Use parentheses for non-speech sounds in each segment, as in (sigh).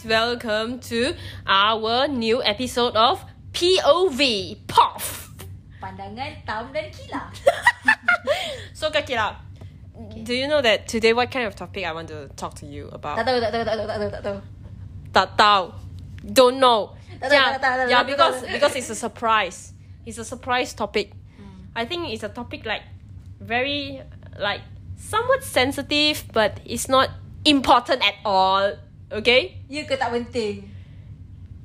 guys, welcome to our new episode of POV POF. Pandangan Tam dan Kila. (laughs) So Kakila, do you know that today what kind of topic I want to talk to you about? tak tahu, tak tahu, tak tahu, tak tahu, tak tahu. Tak tahu. Don't know. Tak yeah, tak tahu, yeah because because it's a surprise. It's a surprise topic. Hmm. I think it's a topic like very like somewhat sensitive, but it's not important at all. Okay, Ya ke tak penting?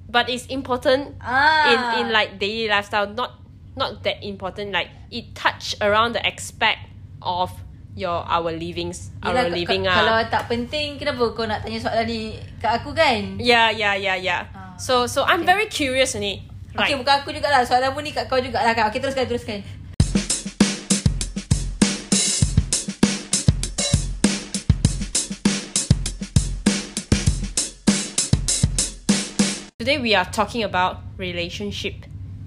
but it's important Ah. in in like daily lifestyle. Not not that important. Like it touch around the aspect of your our livings, our Yelah, ka- living. ka- ah. Kalau tak penting, kenapa kau nak tanya soalan ni kat aku kan? Yeah, yeah, yeah, yeah. Ah, so so I'm very curious ni. Okay, Right. bukan aku jugalah. Soalan pun ni kat kau jugalah kan. Okay, teruskan, teruskan. Today we are talking about relationship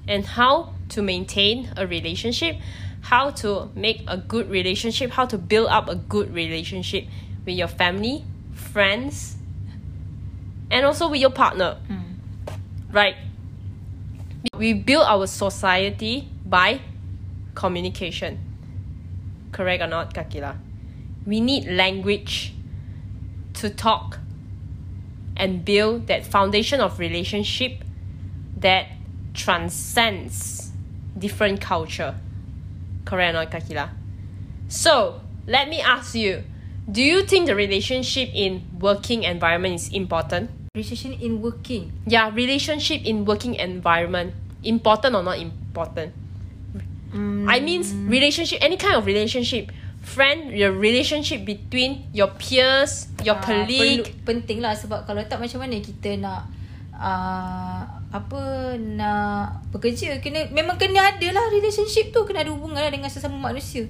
and how to maintain a relationship, how to make a good relationship, how to build up a good relationship with your family, friends, and also with your partner. Hmm. Right? We build our society by communication. Correct or not, Kakila? We need language to talk and build that foundation of relationship that transcends different culture. Correct or not, Kakila? So, let me ask you, do you think the relationship in working environment is important? Relationship in working. Yeah, relationship in working environment important or not important? Mm. I mean relationship, any kind of relationship, friend, your relationship between your peers, your Ah, colleague. perlu, penting lah sebab kalau tak macam mana kita nak uh, apa nak bekerja kena memang kena ada lah relationship tu kena ada hubungan lah dengan sesama manusia.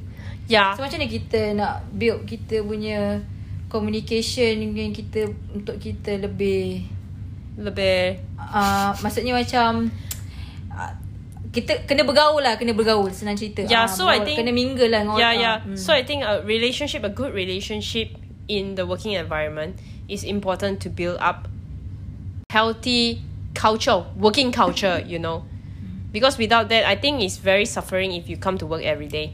Yeah, So macam mana kita nak build kita punya communication dengan kita untuk kita lebih lebih uh, maksudnya macam uh, kita kena bergaul lah kena bergaul senang cerita Yeah, Ah, so I bergaul, think- kena mingle lah dengan yeah, orang yeah. Hmm. So I think a relationship, a good relationship in the working environment is important to build up healthy culture, working culture, (laughs) you know. Because without that, I think it's very suffering if you come to work every day.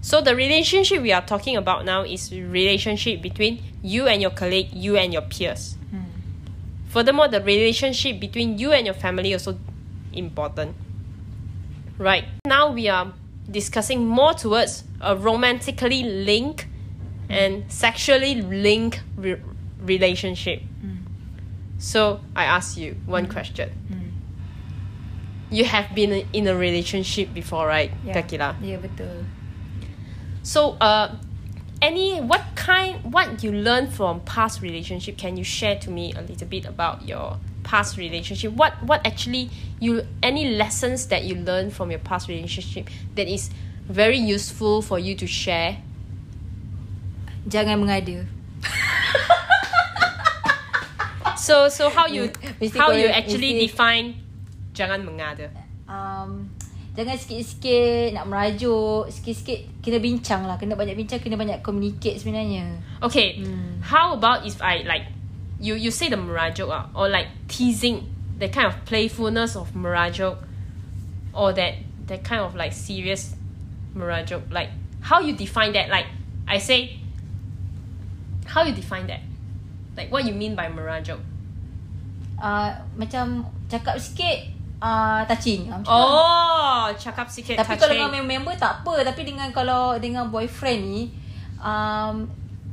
So the relationship we are talking about now is relationship between you and your colleague, you and your peers. Furthermore, the relationship between you and your family also important. Right. Now we are discussing more towards a romantically linked and sexually linked re- relationship. Mm. So I ask you one mm. question. Mm. You have been in a relationship before, right, yeah. Kakila? Ya yeah, betul So, uh, any what kind what you learned from past relationship? Can you share to me a little bit about your past relationship? What what actually you any lessons that you learned from your past relationship that is very useful for you to share? jangan mengada (laughs) So so how you Mesti how you actually mesti- define jangan mengada? um, jangan sikit-sikit nak merajuk sikit-sikit kena bincang lah kena banyak bincang kena banyak communicate sebenarnya Okay, how about if I like you you say the merajuk ah, or like teasing that kind of playfulness of merajuk or that that kind of like serious merajuk like how you define that? Like I say how you define that? Like what you mean by merajuk uh, macam cakap sikit uh, touching. Uh, macam oh cakap sikit Tapi kalau touching. dengan member tak apa Tapi dengan kalau dengan boyfriend ni um,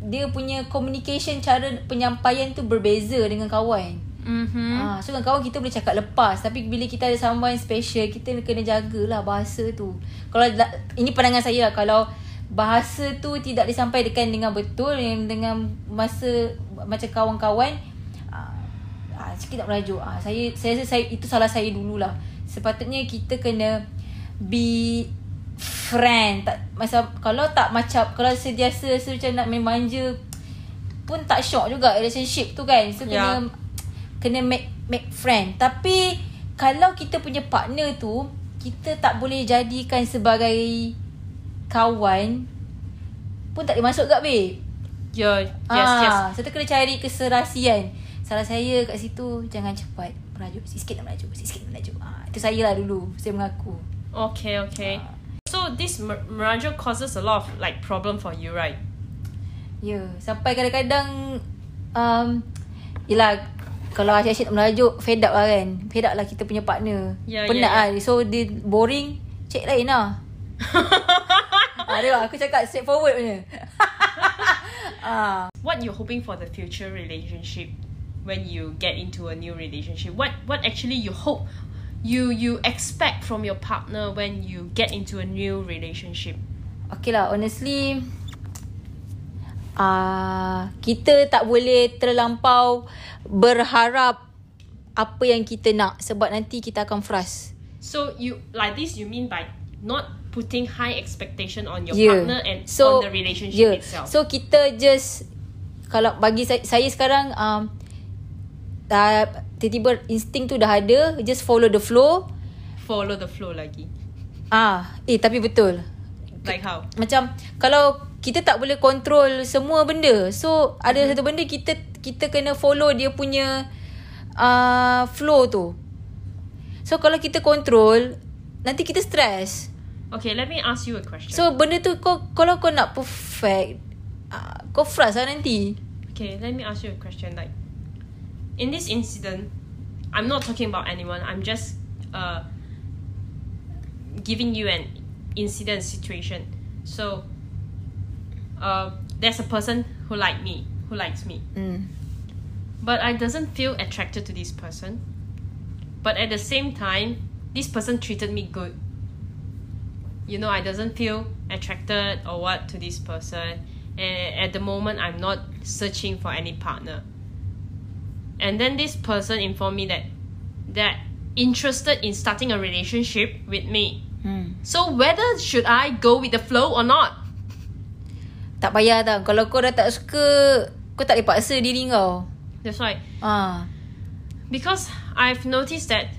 Dia punya communication Cara penyampaian tu berbeza dengan kawan. Mm-hmm. Ah, so dengan kawan kita boleh cakap lepas. Tapi bila kita ada someone special Kita kena jagalah bahasa tu. Kalau la- Ini pandangan saya lah. Kalau bahasa tu tidak disampaikan dengan betul Dengan masa Macam kawan-kawan ah, ah, Sikit tak merajuk. Ah, saya, saya rasa saya, itu salah saya dululah. Sepatutnya kita kena Be Friend tak, masa, Kalau tak macam Kalau sediasa rasa macam nak main manja Pun tak syok juga Relationship tu kan. So Ya. kena kena make make friend. Tapi kalau kita punya partner tu kita tak boleh jadikan sebagai kawan pun tak boleh masuk kat babe. Yeah, yes, ah, yes. So kita kena cari keserasian Salah saya kat situ Jangan cepat Merajuk. Sikit nak merajuk Sikit nak merajuk. Ha, Itu saya lah dulu Saya mengaku. Okay, okay. So this mer- merajuk causes a lot of like problem for you, right? Ya yeah. Sampai kadang-kadang um, Yelah Kalau asyik-asyik nak merajuk Fed up lah kan Fed up lah kita punya partner Ya, Penat ya, ya. lah So dia boring Cek lain lah (laughs) ah, Dia lah aku cakap straightforward punya (laughs) ah, What you hoping for the future relationship when you get into a new relationship? What what actually you hope you you expect from your partner when you get into a new relationship? Okay lah honestly ah, Kita tak boleh terlampau Berharap Apa yang kita nak Sebab nanti kita akan frust So you like this you mean by not putting high expectation on your Yeah. partner and so, on the relationship yeah. itself. So kita just kalau bagi saya, saya sekarang um, dah tiba-tiba insting tu dah ada, just follow the flow. follow the flow lagi. Ah, eh tapi betul. Like how? Macam kalau kita tak boleh control semua benda. So ada Mhm. satu benda kita kita kena follow dia punya uh, flow tu. So kalau kita control nanti kita stress. Okay, let me ask you a question. So benda tu kau kalau kau nak perfect uh, kau frust lah nanti. Okay, let me ask you a question. Like, in this incident, I'm not talking about anyone. I'm just uh, giving you an incident situation. So, uh, there's a person who like me, who likes me, Hmm. but I doesn't feel attracted to this person. But at the same time, this person treated me good. You know, I doesn't feel attracted or what to this person. And at the moment, I'm not searching for any partner. And then this person informed me that they're interested in starting a relationship with me. Hmm. So whether should I go with the flow or not? Tak payah tau. Kalau kau dah tak suka, kau tak boleh paksa diri kau. That's why Ah. because I've noticed that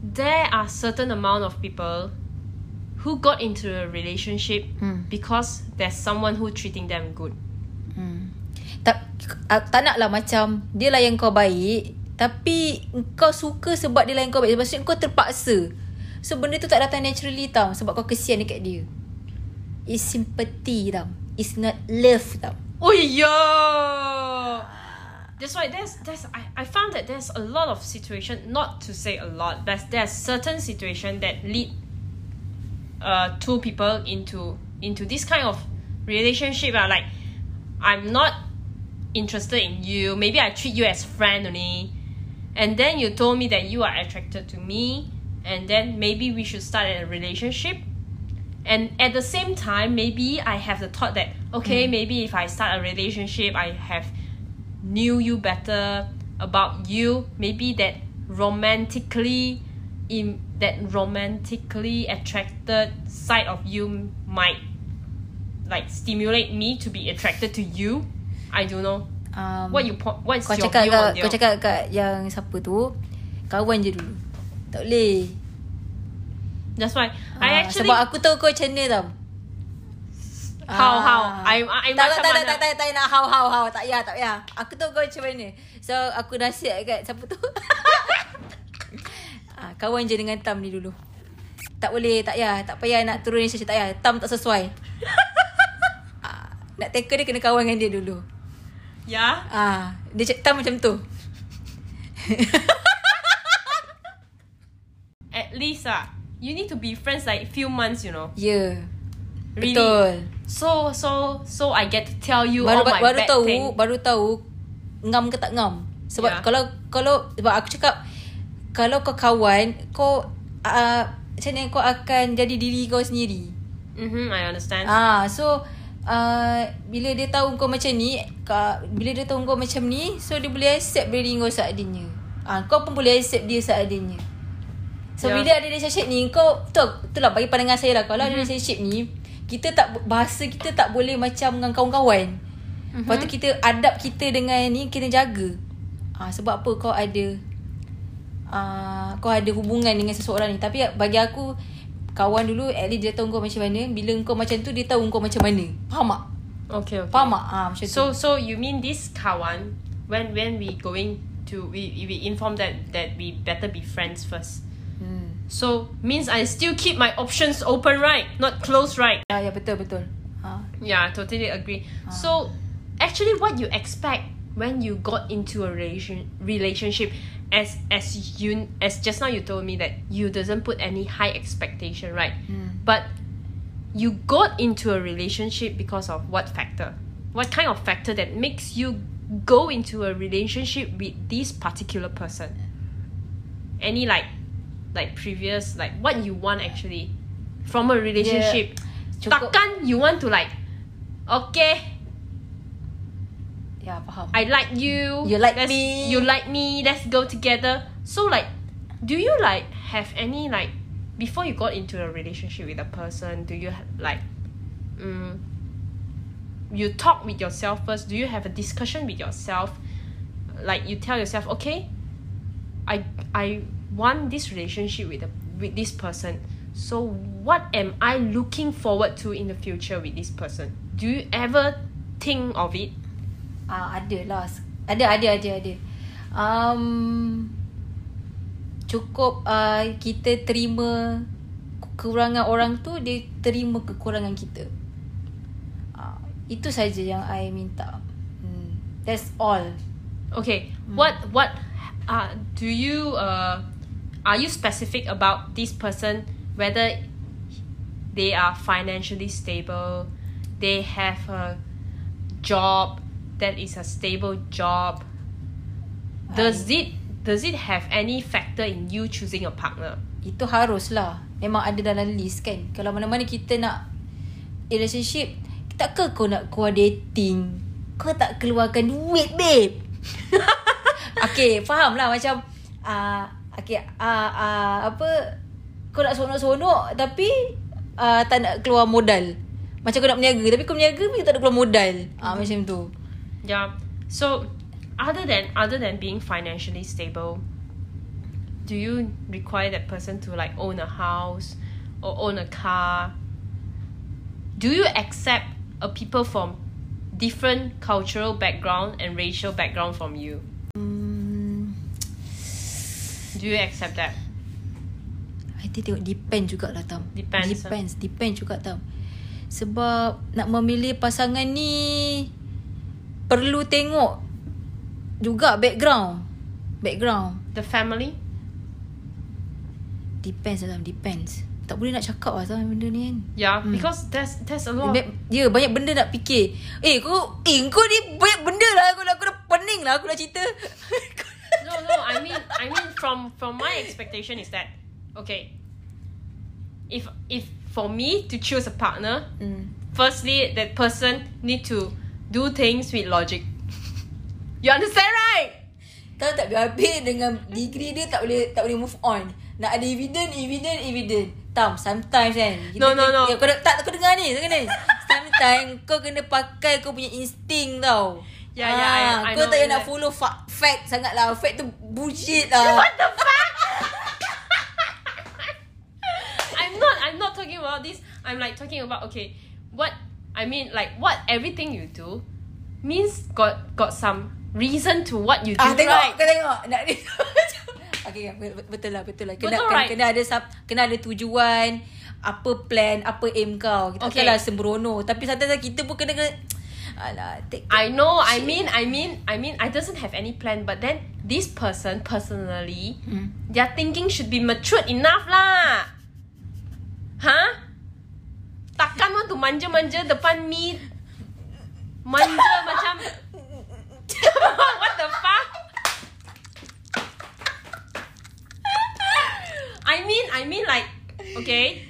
there are certain amount of people who got into a relationship Hmm. because there's someone who treating them good. Tak ah, tak nak lah macam dia layan kau baik tapi kau suka sebab dia layan kau baik. Maksudnya kau terpaksa. So benda tu tak datang naturally tau sebab kau kesian dekat dia. It's sympathy tau. It's not love tau. Oh yeah. That's why there's there's I, I found that there's a lot of situation not to say a lot but there's certain situation that lead uh two people into into this kind of relationship uh, like I'm not interested in you. Maybe I treat you as friend only. And then you told me that you are attracted to me and then maybe we should start a relationship. And at the same time maybe i have the thought that okay mm. maybe if i start a relationship i have knew you better about you. Maybe that romantically in that romantically attracted side of you might like stimulate me to be attracted to you i don't know Um, what you po- what's kau your cakap view kat, on kau cakap kat yang siapa tu kawan je dulu. Tak boleh. that's why i Ah, actually sebab aku tahu kau macam mana tau. how how Ah. i i tak, tak, macam tak, tak, mana? tak, tak, tak, nak how, how, how. Tak payah, tak payah. Aku tahu kau macam mana. So, aku nasihat kat siapa tu. (laughs) ah, kawan je dengan Tam ni dulu. Tak boleh, tak payah. Tak payah nak turun relationship. Tak payah. Tam tak sesuai. (laughs) ah, nak tackle dia kena kawan dengan dia dulu. Yeah Ah, dia cakap macam tu. (laughs) at least ah you need to be friends like few months you know Ya. Yeah. Really? Betul. So so so I get to tell you baru all my baru bad tahu, thing. baru tahu ngam ke tak ngam. Sebab Ya. kalau kalau sebab aku cakap kalau kau kawan, kau uh, macam mana kau akan jadi diri kau sendiri. Mm-hmm, I understand. Ah, so uh, bila dia tahu kau macam ni, ka, bila dia tahu kau macam ni, so dia boleh accept diri kau seadanya. Ah, kau pun boleh accept dia seadanya. So Ya. bila ada relationship ni, kau tu itulah bagi pandangan saya lah. Kalau mm-hmm. ada relationship ni, kita tak bahasa kita tak boleh macam dengan kawan-kawan. Mm-hmm. Lepas tu kita adab kita dengan ni kena jaga. Ah, sebab apa kau ada uh, kau ada hubungan dengan seseorang ni. Tapi bagi aku kawan dulu at least dia tahu kau macam mana. Bila kau macam tu dia tahu kau macam mana. Faham tak? Okay, okay. Faham tak? Ah, macam So tu. so you mean this kawan when when we going to we we inform that that we better be friends first. Hmm. So means I still keep my options open, right? Not closed, right? Ya, ya betul betul. Ha. Yeah, totally agree. So actually what you expect when you got into a relation relationship as as you as just now you told me that you doesn't put any high expectation, right? But you got into a relationship because of what factor? What kind of factor that makes you go into a relationship with this particular person? Any like like previous like what you want actually from a relationship? Cukup Takkan you want to like okay Ya faham I like you. You like let's- me. you like me. Let's go together. So like do you like have any like before you got into a relationship with a person do you like um, you talk with yourself first? Do you have a discussion with yourself? Like you tell yourself okay I I want this relationship with a, with this person. So what am I looking forward to in the future with this person? Do you ever think of it Ah ada lah. Ada ada ada ada. Um cukup uh, kita terima kekurangan orang tu dia terima kekurangan kita. Uh, itu saja yang I minta. Hmm. That's all. Okay, what what uh do you uh are you specific about this person whether they are financially stable, they have a job that is a stable job. Does it does it have any factor in you choosing a partner? Itu haruslah. Memang ada dalam list kan. Kalau mana-mana kita nak relationship, tak ke kau nak keluar dating? Kau tak keluarkan duit, babe. (laughs) okay, faham lah macam uh, okay, uh, uh, apa kau nak seronok-seronok tapi uh, tak nak keluar modal. Macam kau nak berniaga tapi kau berniaga tapi tak nak keluar modal. Ah uh, macam tu. Yeah. So other than other than being financially stable, do you require that person to like own a house or own a car? Do you accept a people from different cultural background and racial background from you? Hmm, Do you accept that? I think tengok depend jugalah Tam. Depends, Depends, depend juga Tam. Sebab nak memilih pasangan ni perlu tengok juga background. Background. The family? Depends lah depends. Tak boleh nak cakap lah Tam benda ni kan. Yeah, because there's there's a lot. Ya, banyak benda nak fikir. Eh, kau eh kau ni banyak benda lah aku aku dah pening lah aku dah cerita. no, no. I mean, I mean, from from my expectation is that okay. If if for me to choose a partner, hmm. firstly that person need to do things with logic. You understand, right? Tahu tak habis dengan degree dia tak boleh tak boleh move on. Nak ada evidence, evidence, evidence. Tam, sometimes kan. No, no, no. Ya, kau, dah- tak, kau dengar ni. Dengar ni. Sometimes kau kena pakai kau punya insting tau. Ya, ya, I- I Kau know tak payah nak follow fa- fact sangat lah. Fact tu bullshit lah. What the fuck? (laughs) I'm not. I'm not talking about this. I'm like talking about okay. What I mean, like what everything you do means got got some reason to what you do, Ah, tengok. right? Kau tengok. Nak ni. (laughs) okay, betul lah, betul lah. Kena, Betul, kena, right? kena ada sub, kena ada tujuan, apa plan, apa aim kau. Kita Okay. lah sembrono. Tapi sometimes kita pun kena kena Alah, take I know. I mean. I mean. I mean. I doesn't have any plan, but then this person personally, Hmm. their thinking should be matured enough lah. Huh? Takkan want to manja-manja depan me Manja (laughs) macam (laughs) What the fuck? I mean, I mean like Okay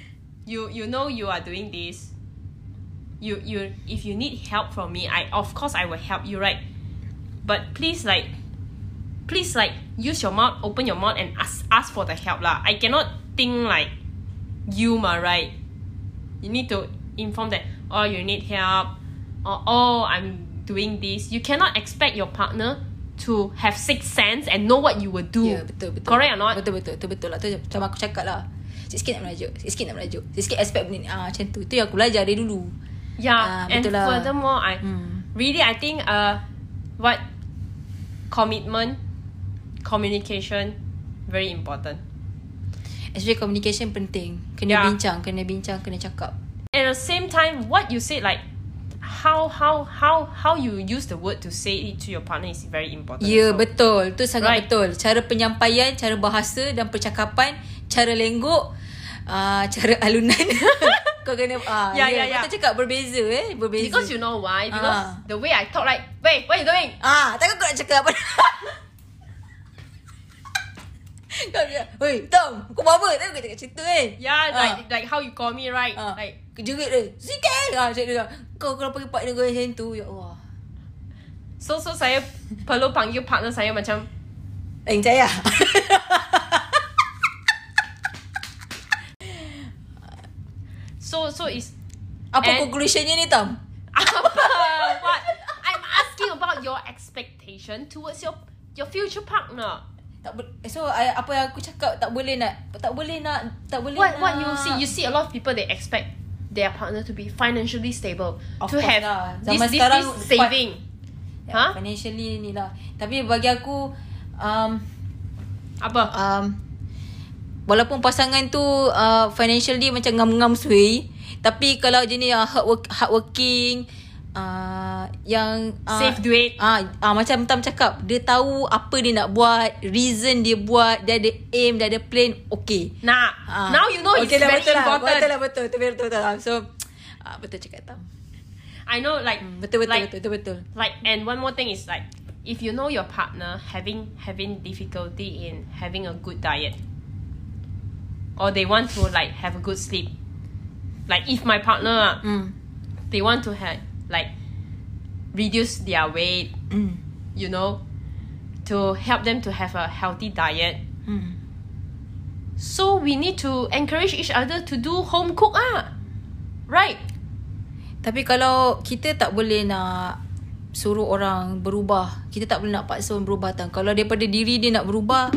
You you know you are doing this. You you if you need help from me I of course I will help you right? But please like Please like use your mouth Open your mouth and ask ask for the help lah. I cannot think like You ma right? You need to inform that Oh you need help Or oh I'm doing this You cannot expect your partner To have sixth sense And know what you will do Ya, betul, betul. Correct or not? Betul, betul, betul, betul lah. Tu macam aku cakap lah. Sikit-sikit nak merajuk. Sikit-sikit nak merajuk. Sikit-sikit aspek benda ni. Ah, macam tu. Tu yang aku belajar dari dulu. Yeah, Ah, and betul lah. furthermore, I Hmm. really I think uh, what commitment communication very important. Actually communication penting. Kena Yeah. bincang, kena bincang, kena cakap. At the same time, what you say like how how how how you use the word to say it to your partner is very important. Ya, also. betul. Tu sangat Right. betul. Cara penyampaian, cara bahasa dan percakapan, cara lenggok, uh, cara alunan. (laughs) Kau kena ah Ya, ya, ya, ya. Betul cakap berbeza eh, berbeza. Because you know why? Because Ah. the way I talk like, wait, what are you doing? Ah, takkan kau nak cakap apa? (laughs) kau cakap, Hei, Tom, kau buat apa? Takkan kau cakap cerita kan? Yeah, Ah. like like how you call me, right? Ah. Like Kejerit dia. Sikit. Ah, cakap dia. Kau kalau pergi partner kau macam tu, ya Allah. so so saya perlu panggil partner saya macam Eh, saya. (laughs) so so is Apa And- conclusionnya ni, Tom? (laughs) what? I'm asking about your expectation towards your your future partner. Tak bo- so I, apa yang aku cakap tak boleh nak tak boleh nak tak boleh What nak what you see? You see a lot of people they expect their partner to be financially stable, Of to have lah. this, Zaman this, sekarang this saving. ya, Huh? financially ni lah. Tapi bagi aku um, Apa? um, walaupun pasangan tu uh, financially macam ngam-ngam sway tapi kalau jenis uh, hard work hard working uh, yang uh, Save duit. Ah, uh, macam Tam cakap, dia tahu apa dia nak buat, reason dia buat, dia ada aim, dia ada plan, okay. Nah, Ah. now you know it's okay lah, very betul important. Lah, betul lah, betul. Betul, betul, betul, betul. So, uh, betul cakap Tam. I know, like Hmm, betul, betul, like, betul, betul, betul. Like, and one more thing is like, if you know your partner having having difficulty in having a good diet, or they want to like have a good sleep, like if my partner ah, Hmm. they want to have like reduce their weight, Hmm. you know, to help them to have a healthy diet. Hmm. So we need to encourage each other to do home cook ah, right? Tapi kalau kita tak boleh nak suruh orang berubah, kita tak boleh nak paksa orang berubah Tam. Kalau daripada diri dia nak berubah,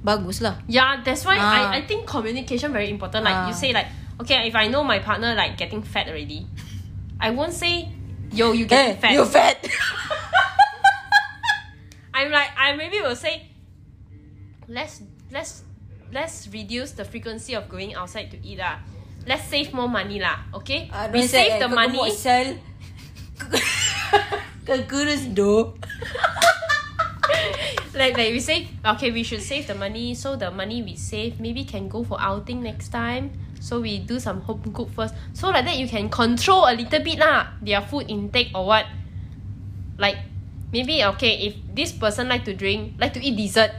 baguslah. Yeah, that's why Ah. I, I think communication very important. Like you Ah. say like, okay, if I know my partner like getting fat already, I won't say, yo, you getting fat. Eh, you fat. (laughs) I'm like I maybe will say, let's let's let's reduce the frequency of going outside to eat lah. Let's save more money lah. Okay, Ah, we save eh, the money. (laughs) Kau kurus do. (laughs) like like we say, okay, we should save the money. So the money we save maybe can go for outing next time. So we do some home cook first. So like that you can control a little bit lah their food intake or what. Like maybe okay if this person like to drink like to eat dessert,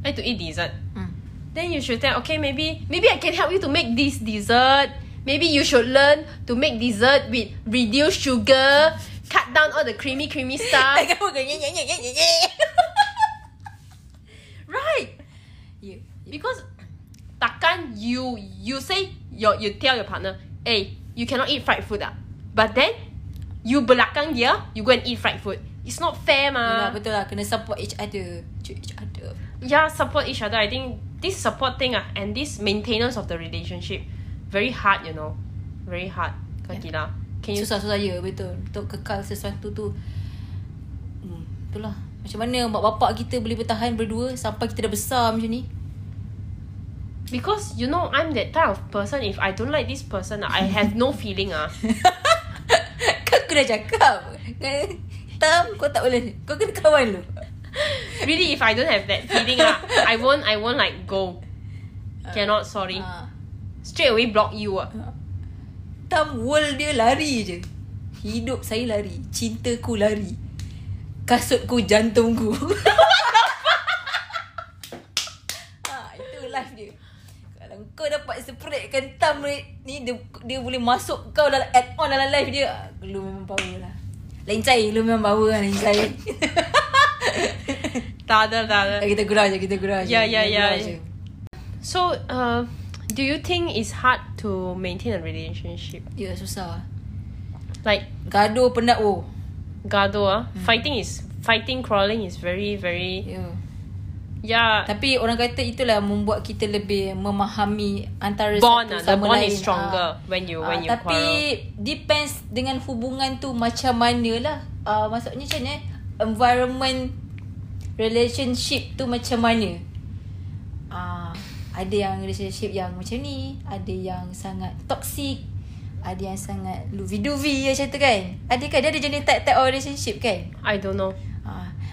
like to eat dessert. Hmm. Then you should tell okay maybe maybe I can help you to make this dessert. Maybe you should learn to make dessert with reduced sugar, cut down all the creamy creamy stuff. Like kamu kau nye takkan you you say your you tell your partner, hey, you cannot eat fried food ah. But then you belakang dia, you go and eat fried food. It's not fair Yalah, mah. betul lah kena support each other. Each other. Yeah, support each other. I think this support thing ah and this maintenance of the relationship very hard, you know. Very hard. Kau Yeah. Can you Susah-susah ya betul Untuk kekal sesuatu tu hmm, Itulah Macam mana mak bapak kita boleh bertahan berdua Sampai kita dah besar macam ni Because you know I'm that type of person. If I don't like this person, ah, I have no feeling ah. (laughs) Kau aku dah cakap Tam kau tak boleh Kau kena kawan lu (laughs) really, if I don't have that feeling, ah, I won't. I won't like go. Cannot. Sorry. ha. Straight away block you. Ah. Tam world dia lari je Hidup saya lari Cintaku lari Kasutku jantungku (laughs) ha, Itu life dia Kalau kau dapat spreadkan Tam ni dia, dia boleh masuk kau dalam add on dalam life dia ah, Lu memang power lah Lain cair Lu memang power lah Lain cair (laughs) Tak ada, tak ada. Kita gurau je Kita gurau je Ya, ya, ya. je. So, uh, do you think it's hard to maintain a relationship? Ya susah Like Gaduh penat oh Gado, ah, fighting is fighting, crawling is very, very. Ya Yeah, Tapi orang kata itulah membuat kita lebih memahami antara bond. satu Ah, the sama bond lain. is stronger Ah. when you Ah, when you tapi quarrel. depends dengan hubungan tu macam mana lah. Uh, maksudnya macam mana? Environment relationship tu macam mana. Ah, ada yang relationship yang macam ni, ada yang sangat toxic, ada yang sangat lovey-dovey macam tu kan. Adakah dia ada jenis type-type of relationship kan? I don't know.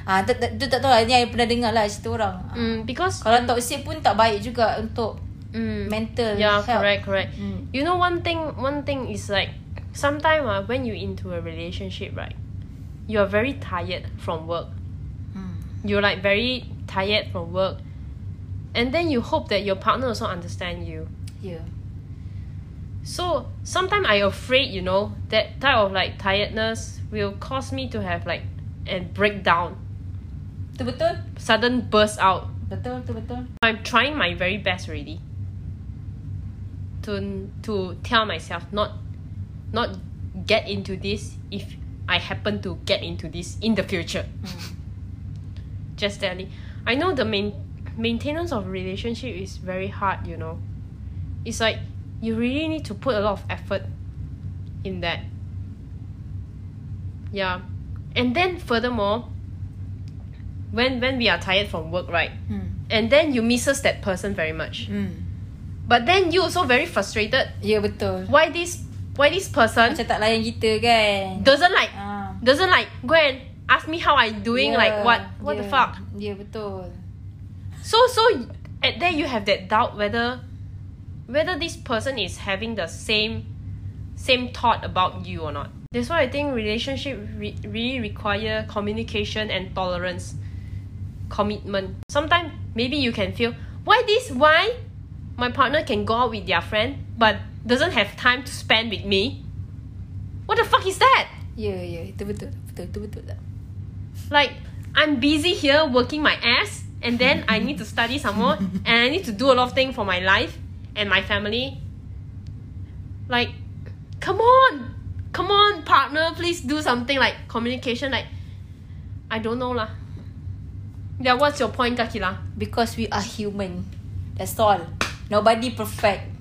Ah, ah tak, tak, tu tak tahu lah. Ni yang pernah dengar lah cerita orang. Ah, Mm, because Kalau toxic pun tak baik juga untuk mm, mental yeah, health. correct, correct. Mm. You know one thing. One thing is like sometimes uh, when you into a relationship, right, you are very tired from work. Hmm. You're like very tired from work, and then you hope that your partner also understand you. Yeah. So sometimes I afraid, you know, that type of like tiredness will cause me to have like a breakdown, Tu betul? sudden burst out. Betul, tu betul. I'm trying my very best already. To to tell myself not not get into this if I happen to get into this in the future. Mm. Just telling. I know the main maintenance of relationship is very hard, you know. It's like you really need to put a lot of effort in that. Yeah. And then furthermore, when when we are tired from work, right? Hmm. and then you misses that person very much. Hmm. But then you also very frustrated. Ya betul. Why this why this person Macam tak layan kita kan. doesn't like Ah. doesn't like go and ask me how I doing Yeah, like what what the fuck. Ya betul. So so at there you have that doubt whether whether this person is having the same same thought about you or not. That's why I think relationship re- really require communication and tolerance, commitment. Sometimes maybe you can feel why this why my partner can go out with their friend but doesn't have time to spend with me. What the fuck is that? Ya ya itu betul. Betul itu betul tak? Like I'm busy here working my ass and then I need to study some more and I need to do a lot of things for my life and my family. Like, come on, come on, partner, please do something like communication. Like, I don't know lah. Yeah, what's your point, Kakila? Because we are human. That's all. Nobody perfect.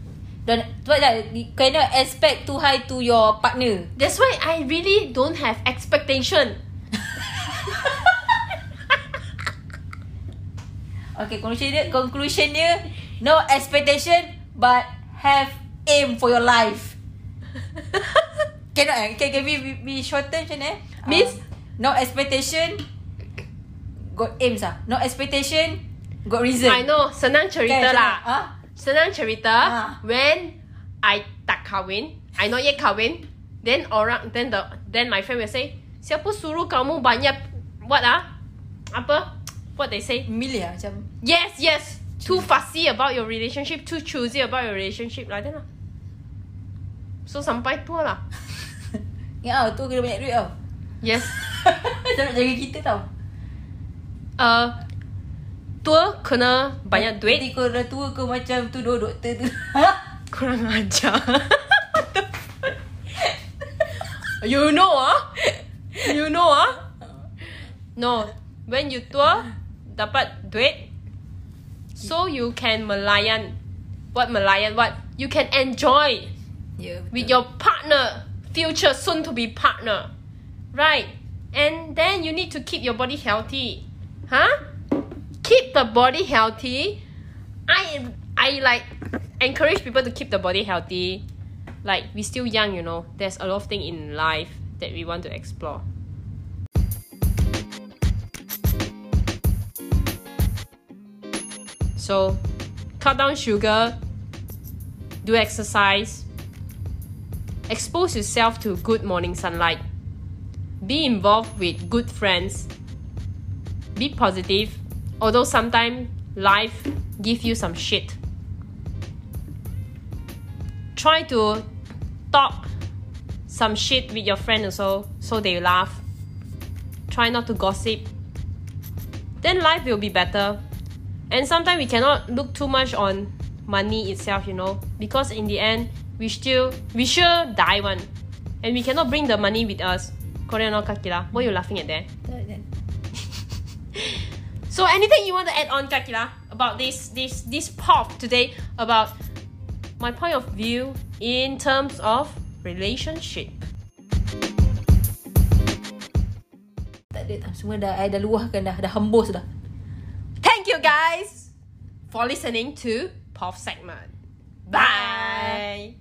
Don't what that you cannot expect too high to your partner. That's why I really don't have expectation. (laughs) Okay, conclusion dia, conclusion dia, no expectation but have aim for your life. (laughs) Cannot eh? Can, can we, we, we shorten macam eh? Means? Uh, no expectation, got aims ah. No expectation, got reason. I know, senang cerita Kan, lah. Ah? Senang cerita Ah. when I tak kahwin, I not yet kahwin, then orang then the then my friend will say, siapa suruh kamu banyak what ah? Apa? What they say? Milih lah macam Yes, yes. Too fussy about your relationship, too choosy about your relationship like that lah. So sampai tua lah. (laughs) Ingat tau, tu kena banyak duit tau. Yes. (laughs) Nak jaga kita tau. Uh, tua kena banyak duit. Nanti kau dah tua kau macam tu dua doktor tu. (laughs) Kurang ajar. (laughs) You know ah? You know ah? No. When you tua, dapat duit. So you can melayan. What melayan? What? You can enjoy ya, betul. with your partner, future soon to be partner. Right? And then you need to keep your body healthy. Huh? Keep the body healthy. I I like encourage people to keep the body healthy. Like we still young, you know. There's a lot of things in life that we want to explore. So, cut down sugar, do exercise, expose yourself to good morning sunlight, be involved with good friends, be positive, although sometimes life give you some shit. Try to talk some shit with your friend also so they laugh. Try not to gossip. Then life will be better. And sometimes we cannot look too much on money itself, you know, because in the end we still we sure die one. And we cannot bring the money with us. Korean no Kakila. What are you laughing at there? Tak, tak. So anything you want to add on, Kakila, about this this this pop today about my point of view in terms of relationship. Tak tak ada Semua dah I dah luahkan dah Dah hembus dah Thank you guys for listening to Pop segment. Bye.